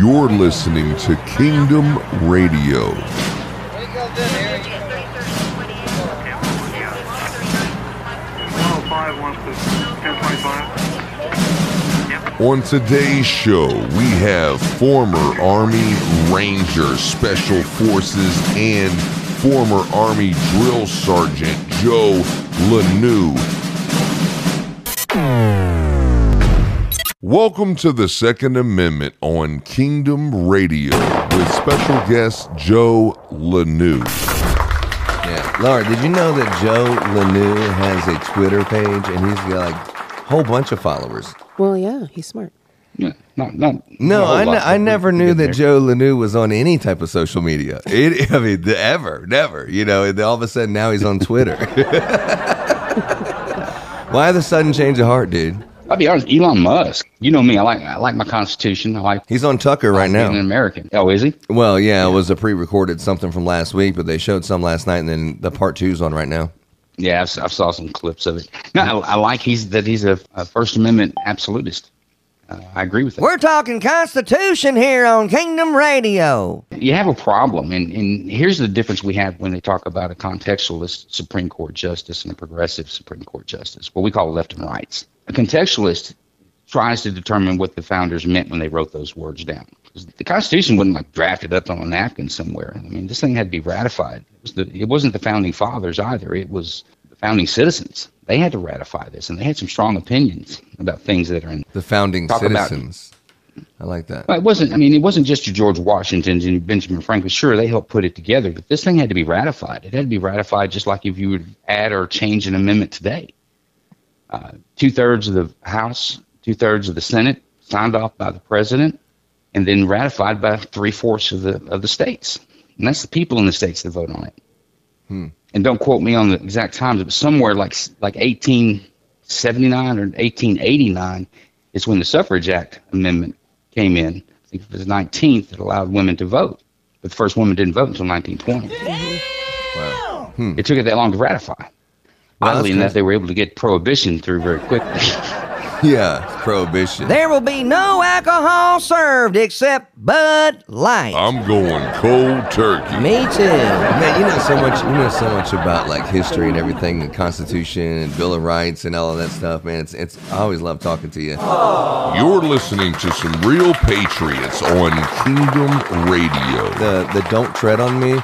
You're listening to Kingdom Radio. On today's show, we have former Army Ranger Special Forces and former Army Drill Sergeant Joe Lanou. Welcome to the Second Amendment on Kingdom Radio with special guest Joe Lanou. Yeah. Laura, did you know that Joe Lanou has a Twitter page and he's got like a whole bunch of followers? Well, yeah, he's smart. Yeah, not, not, No, not a I, lot, n- I but we- never knew that there. Joe Lanou was on any type of social media. It, I mean, the- ever, never. You know, and all of a sudden now he's on Twitter. Why the sudden change of heart, dude? I'll be honest, Elon Musk. You know me. I like I like my Constitution. I like He's on Tucker right being an now. American. Oh, is he? Well, yeah, it was a pre-recorded something from last week, but they showed some last night, and then the part two's on right now. Yeah, I've, I've saw some clips of it. No, I, I like he's that he's a, a First Amendment absolutist. Uh, I agree with that. We're talking Constitution here on Kingdom Radio. you have a problem, and, and here's the difference we have when they talk about a contextualist Supreme Court justice and a progressive Supreme Court justice, what we call left and rights. A contextualist tries to determine what the founders meant when they wrote those words down. The Constitution wasn't like drafted up on a napkin somewhere. I mean, this thing had to be ratified. It, was the, it wasn't the founding fathers either. It was the founding citizens. They had to ratify this, and they had some strong opinions about things that are in The founding Talk about- citizens. I like that. well, it wasn't. I mean, it wasn't just your George Washingtons and Benjamin Franklin. Sure, they helped put it together, but this thing had to be ratified. It had to be ratified just like if you would add or change an amendment today. Uh, two thirds of the House, two thirds of the Senate, signed off by the president, and then ratified by three fourths of the of the states. And that's the people in the states that vote on it. And don't quote me on the exact times, but somewhere like like 1879 or 1889 is when the Suffrage Act amendment came in. I think it was the 19th that allowed women to vote. But the first woman didn't vote until 1920. Wow. It took it that long to ratify. Well, Oddly that's enough, good. they were able to get prohibition through very quickly. Yeah, prohibition. There will be no alcohol served except Bud Light. I'm going cold turkey. Me too. Man, you know so much. You know so much about like history and everything, and Constitution and Bill of Rights and all of that stuff, man. It's it's. I always love talking to you. You're listening to some real patriots on Kingdom Radio. The the don't tread on me.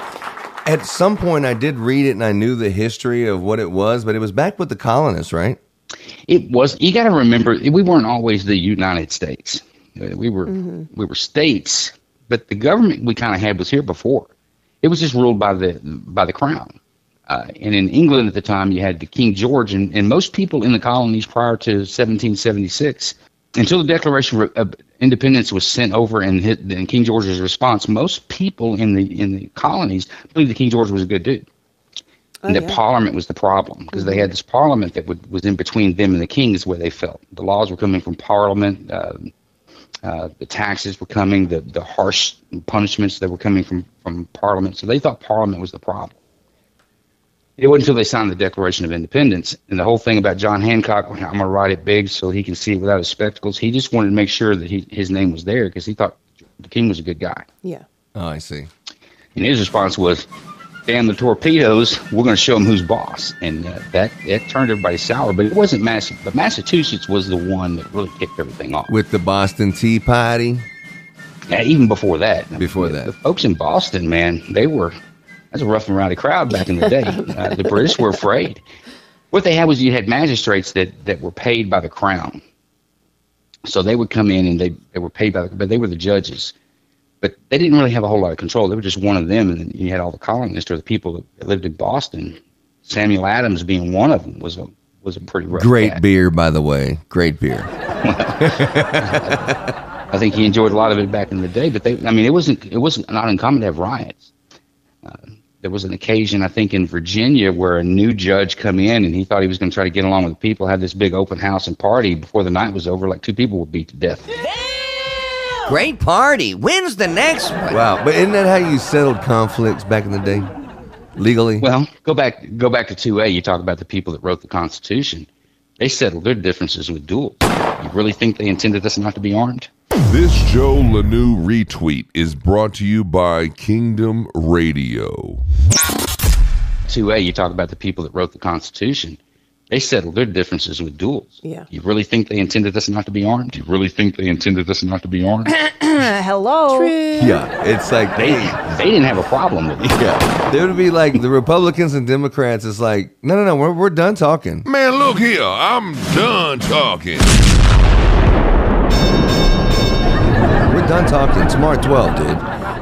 At some point, I did read it and I knew the history of what it was, but it was back with the colonists, right? it was. You got to remember, we weren't always the United States. We were we were states, but the government we kind of had was here before. It was just ruled by the by the crown. Uh, and in England at the time, you had the King George, and, and most people in the colonies prior to 1776, until the Declaration of Independence was sent over and, hit, and King George's response, most people in the in the colonies believed that King George was a good dude and that yeah. Parliament was the problem because they had this Parliament that would, was in between them and the kings, where they felt the laws were coming from Parliament, uh, uh, the taxes were coming, the the harsh punishments that were coming from from Parliament. So they thought Parliament was the problem. It wasn't until they signed the Declaration of Independence and the whole thing about John Hancock. I'm going to write it big so he can see it without his spectacles. He just wanted to make sure that he, his name was there because he thought the king was a good guy. Yeah. Oh, I see. And his response was, "Damn the torpedoes! We're going to show them who's boss." And uh, that that turned everybody sour. But it wasn't Mass. But Massachusetts was the one that really kicked everything off. With the Boston Tea Party. Yeah, even before that. Before the, that. the folks in Boston, man, they were that's a rough and rowdy crowd back in the day. uh, the British were afraid. What they had was you had magistrates that that were paid by the crown. So they would come in and they, they were paid by the, but they were the judges. But they didn't really have a whole lot of control. They were just one of them, and then you had all the colonists or the people that lived in Boston. Samuel Adams being one of them was a was a pretty rough. Great cat. beer, by the way. Great beer. I think he enjoyed a lot of it back in the day. But they, I mean, it wasn't it wasn't not uncommon to have riots. Uh, there was an occasion, I think, in Virginia where a new judge come in and he thought he was going to try to get along with the people, have this big open house and party. Before the night was over, like two people were beat to death. Great party. When's the next one? Wow. But isn't that how you settled conflicts back in the day? Legally? Well, go back go back to two A. You talk about the people that wrote the Constitution. They settled their differences with duels. You really think they intended us not to be armed? This Joe Lanou retweet is brought to you by Kingdom Radio. 2A, you talk about the people that wrote the Constitution. They settled their differences with duels. Yeah. You really think they intended us not to be armed? You really think they intended us not to be armed? Hello. Yeah, it's like they they didn't have a problem with it. Yeah, there would be like the Republicans and Democrats. It's like, no, no, no, we're, we're done talking. Man, look here. I'm done talking. We're done talking. Tomorrow at twelve, dude.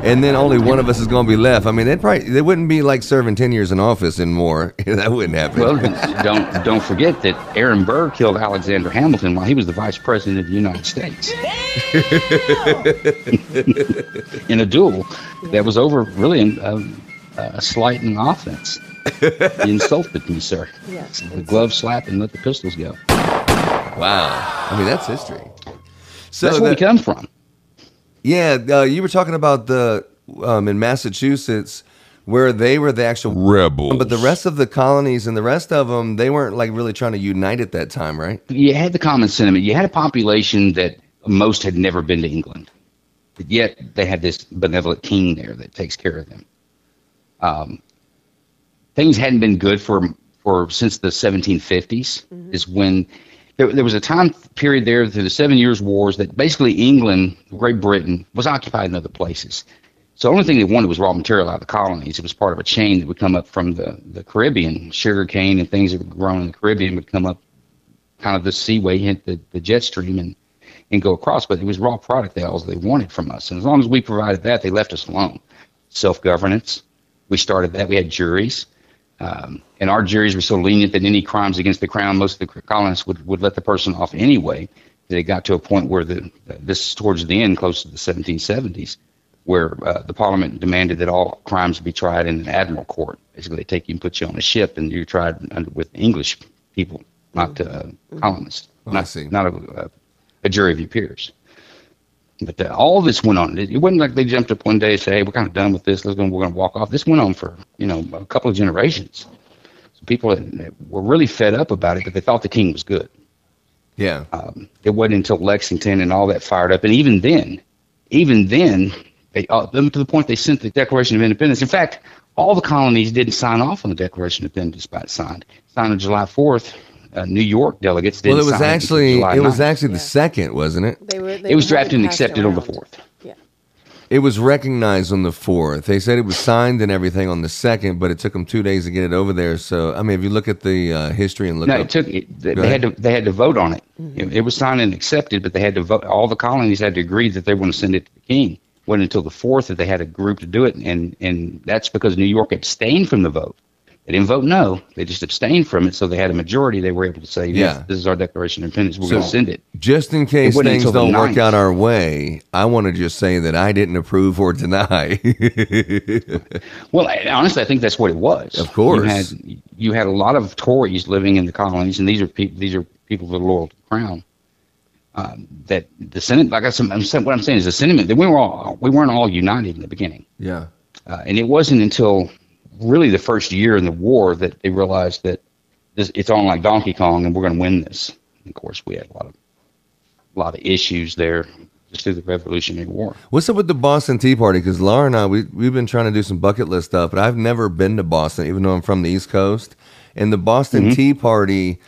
And then only one of us is going to be left. I mean, they'd probably they wouldn't be like serving ten years in office and more. that wouldn't happen. Well, don't don't forget that Aaron Burr killed Alexander Hamilton while he was the vice president of the United States in a duel that was over really in, um, a slight in offense. You insulted me, sir. Yes. The glove slap and let the pistols go. wow. I mean, that's history. So That's where we that- come from. Yeah, uh, you were talking about the um, in Massachusetts where they were the actual Rebels. But the rest of the colonies and the rest of them, they weren't like really trying to unite at that time, right? you had the common sentiment. You had a population that most had never been to England, but yet they had this benevolent king there that takes care of them. Um, things hadn't been good for for since the 1750s. Is when there, there was a time period there through the Seven Years' Wars that basically England, Great Britain, was occupied in other places. So the only thing they wanted was raw material out of the colonies. It was part of a chain that would come up from the, the Caribbean. Sugar cane and things that were grown in the Caribbean would come up kind of the seaway, hit the, the jet stream and, and go across. But it was raw product that all they wanted from us. And as long as we provided that, they left us alone. Self governance. We started that. We had juries. Um, and our juries were so lenient that any crimes against the crown, most of the colonists would, would let the person off anyway. They got to a point where the this is towards the end, close to the 1770s, where uh, the Parliament demanded that all crimes be tried in an admiral court. Basically, they take you and put you on a ship, and you're tried under, with English people, not uh, colonists, Oh, I not see. not a, a jury of your peers. But uh, all this went on. It, it wasn't like they jumped up one day and say, "Hey, we're kind of done with this. Let's go. We're going to walk off." This went on for you know a couple of generations. So people that, that were really fed up about it, but they thought the king was good. Yeah. Um, it wasn't until Lexington and all that fired up, and even then, even then, they uh, them to the point they sent the Declaration of Independence. In fact, all the colonies didn't sign off on the Declaration of Independence, despite signed. Signed on July fourth. Uh, New York delegates well, it was actually until July it was 9th. actually the Yeah. second, wasn't it? They were. They It was drafted and passed accepted on the fourth. Yeah. It was recognized on the fourth. They said it was signed and everything on the second, but it took them two days to get it over there. So, I mean, if you look at the uh, history and look No, up, it took. It, they, they had to. They had to vote on it. it. It was signed and accepted, but they had to vote. All the colonies had to agree that they want to send it to the king. It wasn't until the fourth that they had a group to do it, and and that's because New York abstained from the vote. They didn't vote no. They just abstained from it, so they had a majority. They were able to say, "Yes, Yeah. this is our Declaration of Independence. We're So- going to send it." just in case things don't work out our way, I want to just say that I didn't approve or deny. Well, honestly, I think that's what it was. Of course. you had you had a lot of Tories living in the colonies, and these are people. These are people that are loyal to the crown. Um, that the Senate, like I said, I'm saying, what I'm saying is the sentiment that we were all we weren't all united in the beginning, yeah. uh, and it wasn't until really the first year in the war that they realized that this, it's on like Donkey Kong, and we're going to win this. And of course, we had a lot of a lot of issues there just through the Revolutionary War. What's up with the Boston Tea Party? Because Laura and I, we, we've been trying to do some bucket list stuff, but I've never been to Boston, even though I'm from the East Coast. And the Boston Mm-hmm. Tea Party,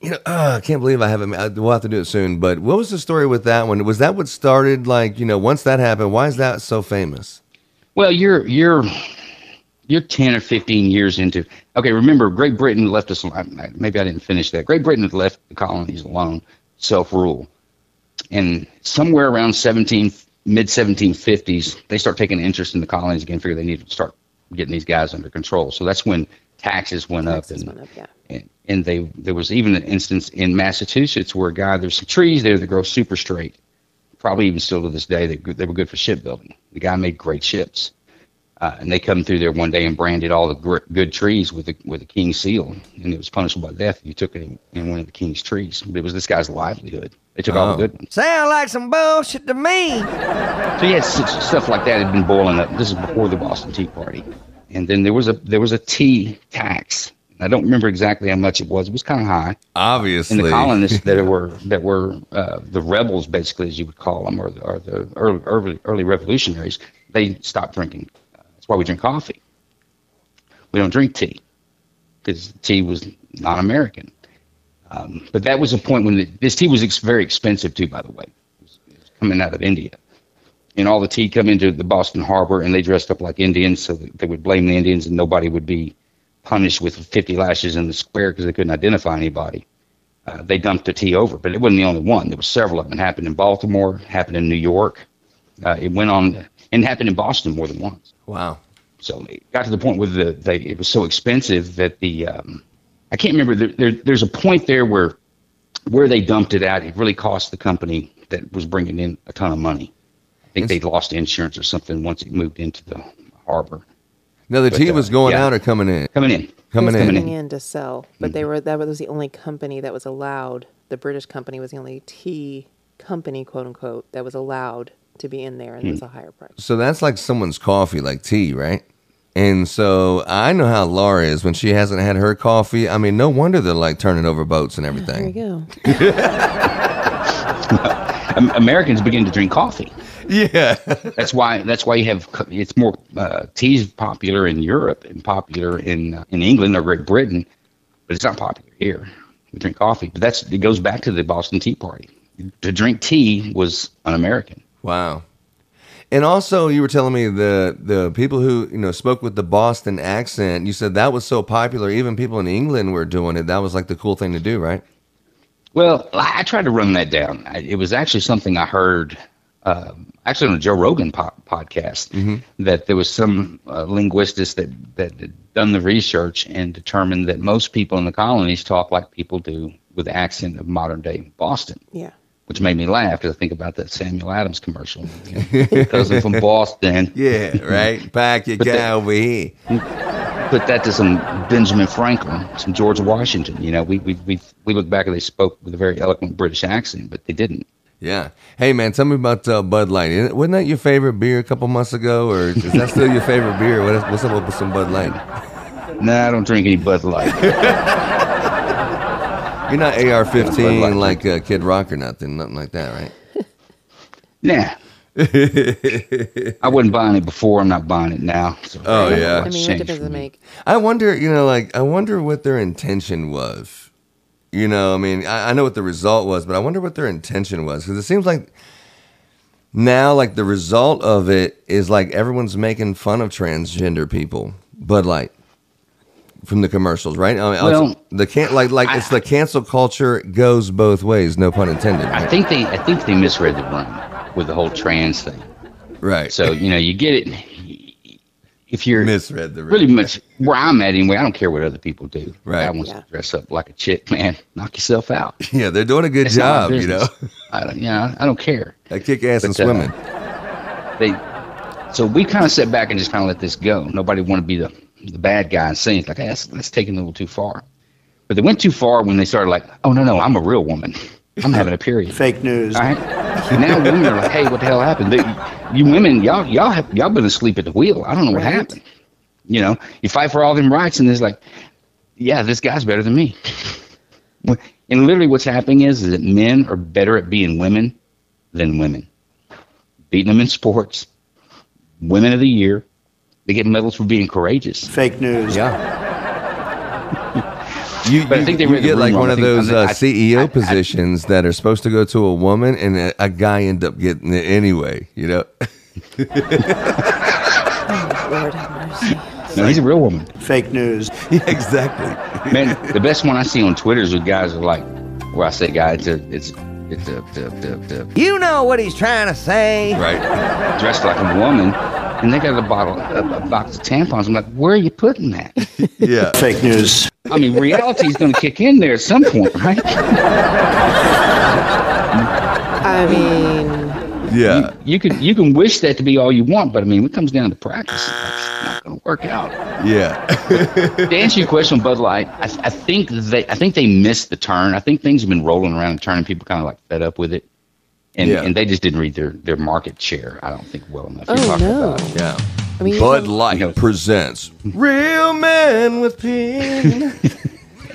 you know, uh, I can't believe I haven't. I- We'll have to do it soon. But what was the story with that one? Was that what started? Like, you know, once that happened, why is that so famous? Well, you're you're you're ten or fifteen years into. Okay, remember, Great Britain left us. Maybe I didn't finish that. Great Britain had left the colonies alone, self rule, and somewhere around seventeen mid seventeen fifties, they start taking interest in the colonies again. Figure they need to start getting these guys under control. So that's when taxes went Taxes up went and up, yeah. and, and they there was even an instance in Massachusetts where a guy there's some trees there that grow super straight, probably even still to this day they they were good for shipbuilding. The guy made great ships, uh, and they come through there one day and branded all the gr- good trees with the with the king's seal, and it was punishable by death if you took it in one of the king's trees. But it was this guy's livelihood. They took all Oh. the good ones. Sound like some bullshit to me. So yeah, stuff like that had been boiling up. This is before the Boston Tea Party, and then there was a there was a tea tax I don't remember exactly how much it was. It was kind of high. Obviously. And the colonists that were that were uh, the rebels, basically, as you would call them, or the, or the early, early early revolutionaries, they stopped drinking. That's why we drink coffee. We don't drink tea because tea was not American. Um, but that was a point when the, this tea was ex- very expensive too. By the way, it was, it was coming out of India, and all the tea come into the Boston Harbor, and they dressed up like Indians, so they would blame the Indians, and nobody would be punished with 50 lashes in the square because they couldn't identify anybody. Uh, they dumped the tea over, but it wasn't the only one. There were several of them. It happened in Baltimore, happened in New York. Uh, it went on and happened in Boston more than once. Wow. So it got to the point where the they, it was so expensive that the um, I can't remember. There, there, there's a point there where where they dumped it out. It really cost the company that was bringing in a ton of money. I think they lost insurance or something once it moved into the harbor. Now the But, tea uh, was going yeah. out or coming in? Coming in, Coming in. coming in to sell, but they were that was the only company that was allowed. The British company was the only tea company, quote unquote, that was allowed to be in there, and it was a higher price. So that's like someone's coffee, like tea, right? And so I know how Laura is when she hasn't had her coffee. I mean, no wonder they're like turning over boats and everything. There you go. Americans begin to drink coffee. Yeah. That's why. That's why you have. It's more uh, tea's popular in Europe and popular in uh, in England or Great Britain, but it's not popular here. We drink coffee, but that's it goes back to the Boston Tea Party. To drink tea was un-American. Wow. And also, you were telling me the the people who you know spoke with the Boston accent. You said that was so popular, even people in England were doing it. That was like the cool thing to do, right? Well, I I tried to run that down. It was actually something I heard, um, actually on a Joe Rogan po- podcast, that there was some uh, linguistics that that had done the research and determined that most people in the colonies talk like people do with the accent of modern day Boston. Yeah. Which made me laugh because I think about that Samuel Adams commercial, you know, cousin from Boston. Yeah, right. Pack your guy over here. put that to some Benjamin Franklin, some George Washington. You know, we we we we look back and they spoke with a very eloquent British accent, but they didn't. Yeah. Hey, man, tell me about uh, Bud Light. Wasn't that your favorite beer a couple months ago, or is that still your favorite beer? What, what's up with some Bud Light? Nah, I don't drink any Bud Light. You're not AR-15 like uh, Kid Rock or nothing, nothing like that, right? nah. I wasn't buying it before. I'm not buying it now. So Oh, yeah. I mean, what difference does it make? I wonder, you know, like I wonder what their intention was. You know, I mean, I, I know what the result was, but I wonder what their intention was because it seems like now, like the result of it is like everyone's making fun of transgender people. Bud Light from the commercials, right? I mean, Well, the can like like it's the cancel culture goes both ways, no pun intended. I think they I think they misread the room with the whole trans thing. right. So you know, you get it. If you're misread the really much where I'm at anyway, I don't care what other people do. Right. I want Yeah. to dress up like a chick, man. Knock yourself out. Yeah, they're doing a good It's job, you know. I don't, yeah, I don't care. I kick ass in But, uh, swimming. They, so we kind of sat back and just kind of let this go. Nobody want to be the, the bad guy and saying like, hey, that's, that's taking a little too far. But they went too far when they started like, oh no no, I'm a real woman. I'm having a period. Fake news. All right. Now women are like, hey, what the hell happened? They, you women, y'all y'all have y'all been asleep at the wheel. I don't know what Right. happened. You know, you fight for all them rights, and it's like, yeah, this guy's better than me. And literally, what's happening is, is that men are better at being women than women. Beating them in sports, women of the year. They get medals for being courageous. Fake news. Yeah. You, But I think they you read the get like one of those uh, think- CEO I- I- positions that are supposed to go to a woman, and a, a guy end up getting it anyway. You know, Lord have mercy. No, he's a real woman. Fake news. yeah, exactly. Man, the best one I see on Twitter is with guys are like, where I say, guys, it's it's, it's You know what he's trying to say. Right. dressed like a woman, and they got a bottle, a, a box of tampons. I'm like, where are you putting that? Yeah. Fake news. I mean, reality is going to kick in there at some point, right? I mean, Yeah. You can you can wish that to be all you want, but I mean, when it comes down to practice, it's not going to work out. Yeah. to answer your question, Bud Light, I, I think they I think they missed the turn. I think things have been rolling around and turning. People kind of like fed up with it, and Yeah. and they just didn't read their their market share. I don't think well enough. You're oh talking no. about yeah. I mean, Bud Light You know- presents Real Men with Pain.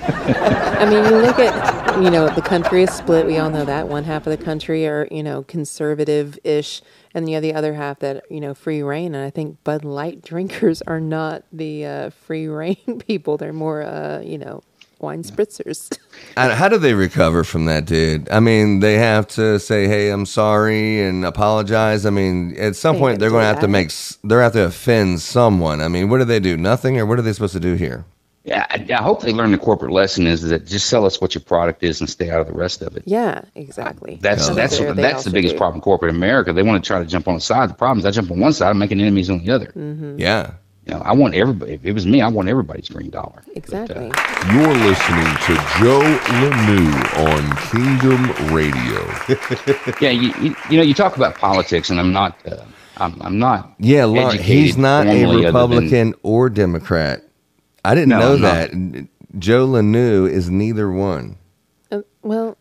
I mean, you look at, you know, the country is split. We all know that. One half of the country are, you know, conservative ish, and the other, half that, you know, free reign. And I think Bud Light drinkers are not the uh, free reign people. They're more, uh, you know, wine spritzers. And How do they recover from that, dude? I mean, they have to say, "Hey, I'm sorry," and apologize. I mean, at some They point, they're going to have to make. They're have to offend someone. I mean, what do they do? Nothing, or what are they supposed to do here? Yeah, I, I hope they learn the corporate lesson is that just sell us what your product is and stay out of the rest of it. yeah, exactly. That's I that's think they that's the biggest do. problem in corporate America. They want to try to jump on the side. The problem is I jump on one side, I'm making enemies on the other. Mm-hmm. Yeah. You know, I want everybody. If it was me, I want everybody's green dollar. But, uh, Exactly. You're listening to Joe Lanou on Kingdom Radio. yeah, you, you you know you talk about politics, and I'm not uh, I'm I'm not Yeah, Lar- he's not a formally other than- Republican or Democrat. I didn't No, know I'm not. that. Joe Lanou is neither one. Uh, well,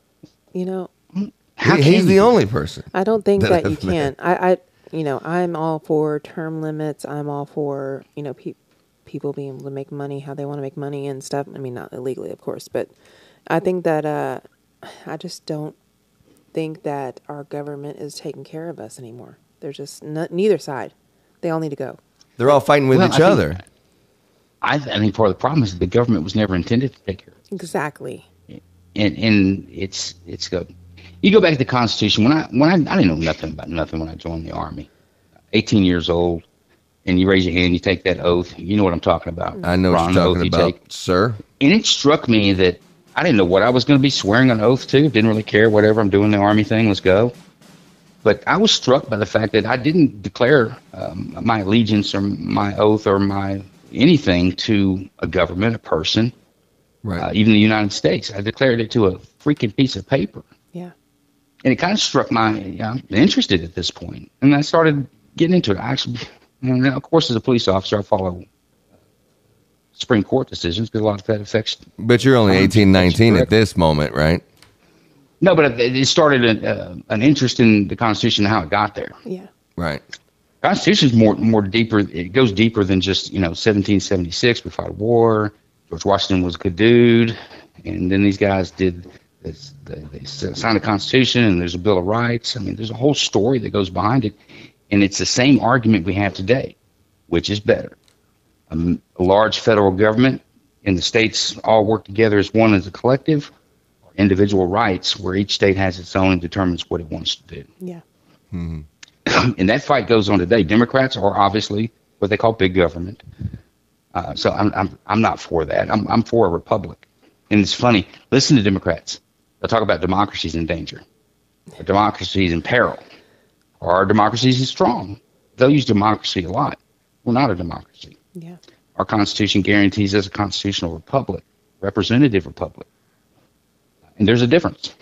you know, How He- can he's the only person. I don't think that that you can. I, I, you know, I'm all for term limits. I'm all for you know pe- people being able to make money how they want to make money and stuff. I mean, not illegally, of course, but I think that uh, I just don't think that our government is taking care of us anymore. They're just not, neither side. They all need to go. They're all fighting with Well, each I think- other. I, th- I think part of the problem is that the government was never intended to take care of. it. Exactly. and and it's it's go. You go back to the Constitution. When I when I, I didn't know nothing about nothing when I joined the army. 18 years old, and you raise your hand, you take that oath. You know what I'm talking about. I know what you're talking you about, take. sir. And it struck me that I didn't know what I was going to be swearing an oath to. Didn't really care. Whatever I'm doing the army thing, let's go. But I was struck by the fact that I didn't declare um, my allegiance or my oath or my anything to a government, a person, Right. uh, even the United States. I declared it to a freaking piece of paper. Yeah. And it kind of struck my, yeah, I'm interested at this point. And I started getting into it. I actually, and of course, as a police officer, I follow Supreme Court decisions because a lot of that affects. but you're only Um, 18, 19 at this moment, right? No, but it it started an, uh, an interest in the Constitution and how it got there. Yeah. Right. Constitution's more more deeper. It goes deeper than just you know 1776. We fought a war. George Washington was a good dude, and then these guys did. This, they, they signed the Constitution, and there's a Bill of Rights. I mean, there's a whole story that goes behind it, and it's the same argument we have today, which is better. Um, a large federal government and the states all work together as one as a collective, or individual rights where each state has its own and determines what it wants to do Yeah. and that fight goes on today. Democrats are obviously what they call big government. Uh, so I'm, I'm I'm not for that. I'm I'm for a republic. And it's funny. Listen to Democrats. They'll talk about democracy's in danger. Our democracy's in peril. Or our democracy's is strong. They'll use democracy a lot. We're not a democracy. Yeah. Our Constitution guarantees us a constitutional republic, representative republic. And there's a difference.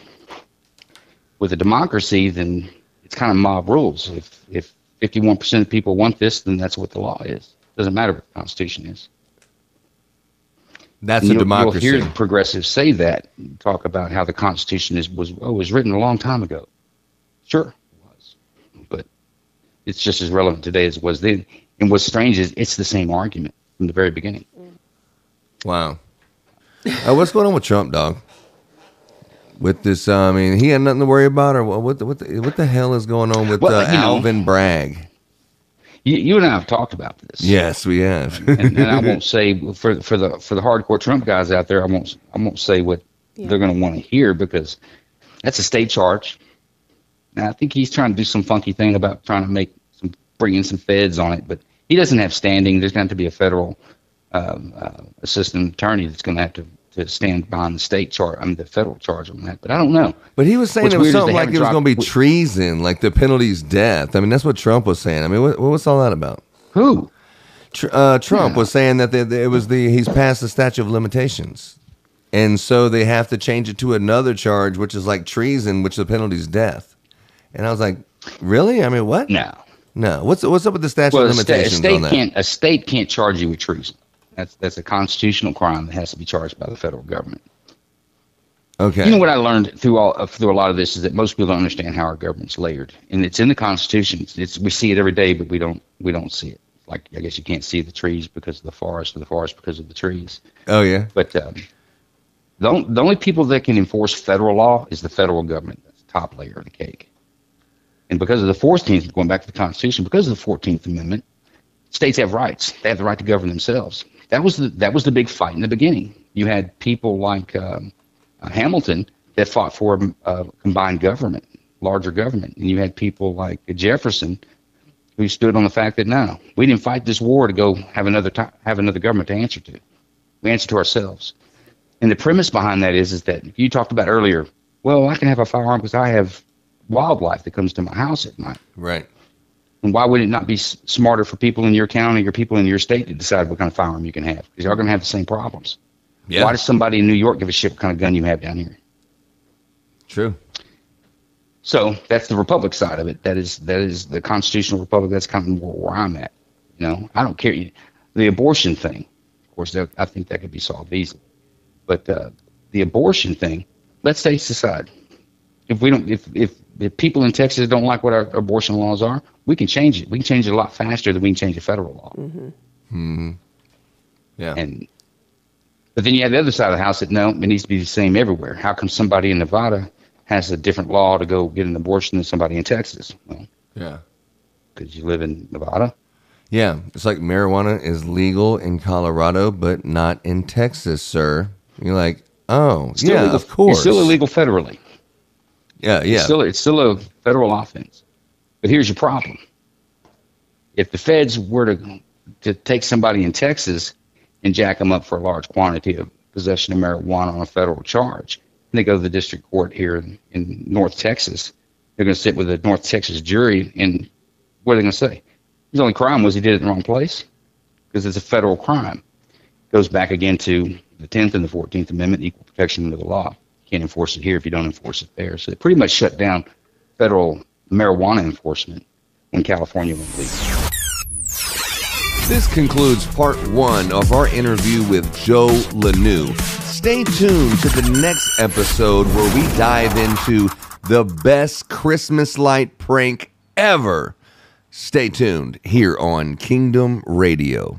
With a democracy, then it's kind of mob rules. If if 51% of people want this, then that's what the law is. Doesn't matter what the Constitution is. That's And a democracy. You'll hear progressives say that, talk about how the Constitution is was oh, was written a long time ago. Sure, it was, but it's just as relevant today as it was then. And what's strange is it's the same argument from the very beginning. Wow. Uh, what's going on with Trump, dog? With this, uh, I mean, he had nothing to worry about, or what? What the, what the, what the hell is going on with Well, uh, you know- Alvin Bragg? You, you and I have talked about this. Yes, we have. and, and I won't say for for the for the hardcore Trump guys out there, I won't I won't say what Yeah. they're going to want to hear because that's a state charge. And I think he's trying to do some funky thing about trying to make some bring in some feds on it, but he doesn't have standing. There's going to have to be a federal um, uh, assistant attorney that's going to have to to stand behind the state charge. I mean the federal charge on that. But I don't know. But he was saying What's it was something like it was going to be treason, like the penalty's death. I mean, that's what Trump was saying. I mean, what, what was all that about? Who? Tr- uh, Trump was saying that it was the he's passed the statute of limitations, and so they have to change it to another charge, which is like treason, which the penalty's death. And I was like, really? I mean, what? No. No. What's what's up with the statute Well, of a, sta- a limitations state on that? can't a state can't charge you with treason. That's that's a constitutional crime that has to be charged by the federal government. Okay. You know what I learned through all uh, through a lot of this is that most people don't understand how our government's layered, and it's in the Constitution. It's, it's we see it every day, but we don't we don't see it. like I guess you can't see the trees because of the forest, or the forest because of the trees. Oh yeah. But um, the, on- the only people that can enforce federal law is the federal government. That's the top layer of the cake. And because of the 14th, going back to the Constitution, because of the 14th Amendment, states have rights. They have the right to govern themselves. That was the that was the big fight in the beginning. You had people like um, uh, Hamilton that fought for uh, combined government, larger government, and you had people like Jefferson who stood on the fact that no, we didn't fight this war to go have another ti have another government to answer to. We answer to ourselves. And the premise behind that is is that you talked about earlier. Well, I can have a firearm because I have wildlife that comes to my house at night. Right. And why would it not be s- smarter for people in your county or people in your state to decide what kind of firearm you can have? Because you're going to have the same problems. Yeah. Why does somebody in New York give a shit what kind of gun you have down here? True. So that's the republic side of it. That is that is the constitutional republic. That's kind of where, where I'm at. You know, I don't care. The abortion thing, of course, I think that could be solved easily. But uh, the abortion thing, let's states decide. If we don't, if, if if people in Texas don't like what our abortion laws are, we can change it. We can change it a lot faster than we can change the federal law. mm-hmm Yeah. And but then you have the other side of the house that no, it needs to be the same everywhere. How come somebody in Nevada has a different law to go get an abortion than somebody in Texas? Well, yeah. because you live in Nevada. Yeah. It's like marijuana is legal in Colorado, but not in Texas, sir. You're like, oh, still yeah, illegal, of course. It's still illegal federally. Yeah, yeah. It's still it's still a federal offense. But here's your problem. If the feds were to to take somebody in Texas and jack them up for a large quantity of possession of marijuana on a federal charge, and they go to the district court here in, in North Texas, they're going to sit with a North Texas jury, and what are they going to say? His only crime was he did it in the wrong place because it's a federal crime. Goes back again to the 10th and the 14th Amendment, equal protection under the law. Can't enforce it here if you don't enforce it there. So they pretty much shut down federal marijuana enforcement when California went legal. This concludes part one of our interview with Joe Lanou. Stay tuned to the next episode where we dive into the best Christmas light prank ever. Stay tuned here on Kingdom Radio.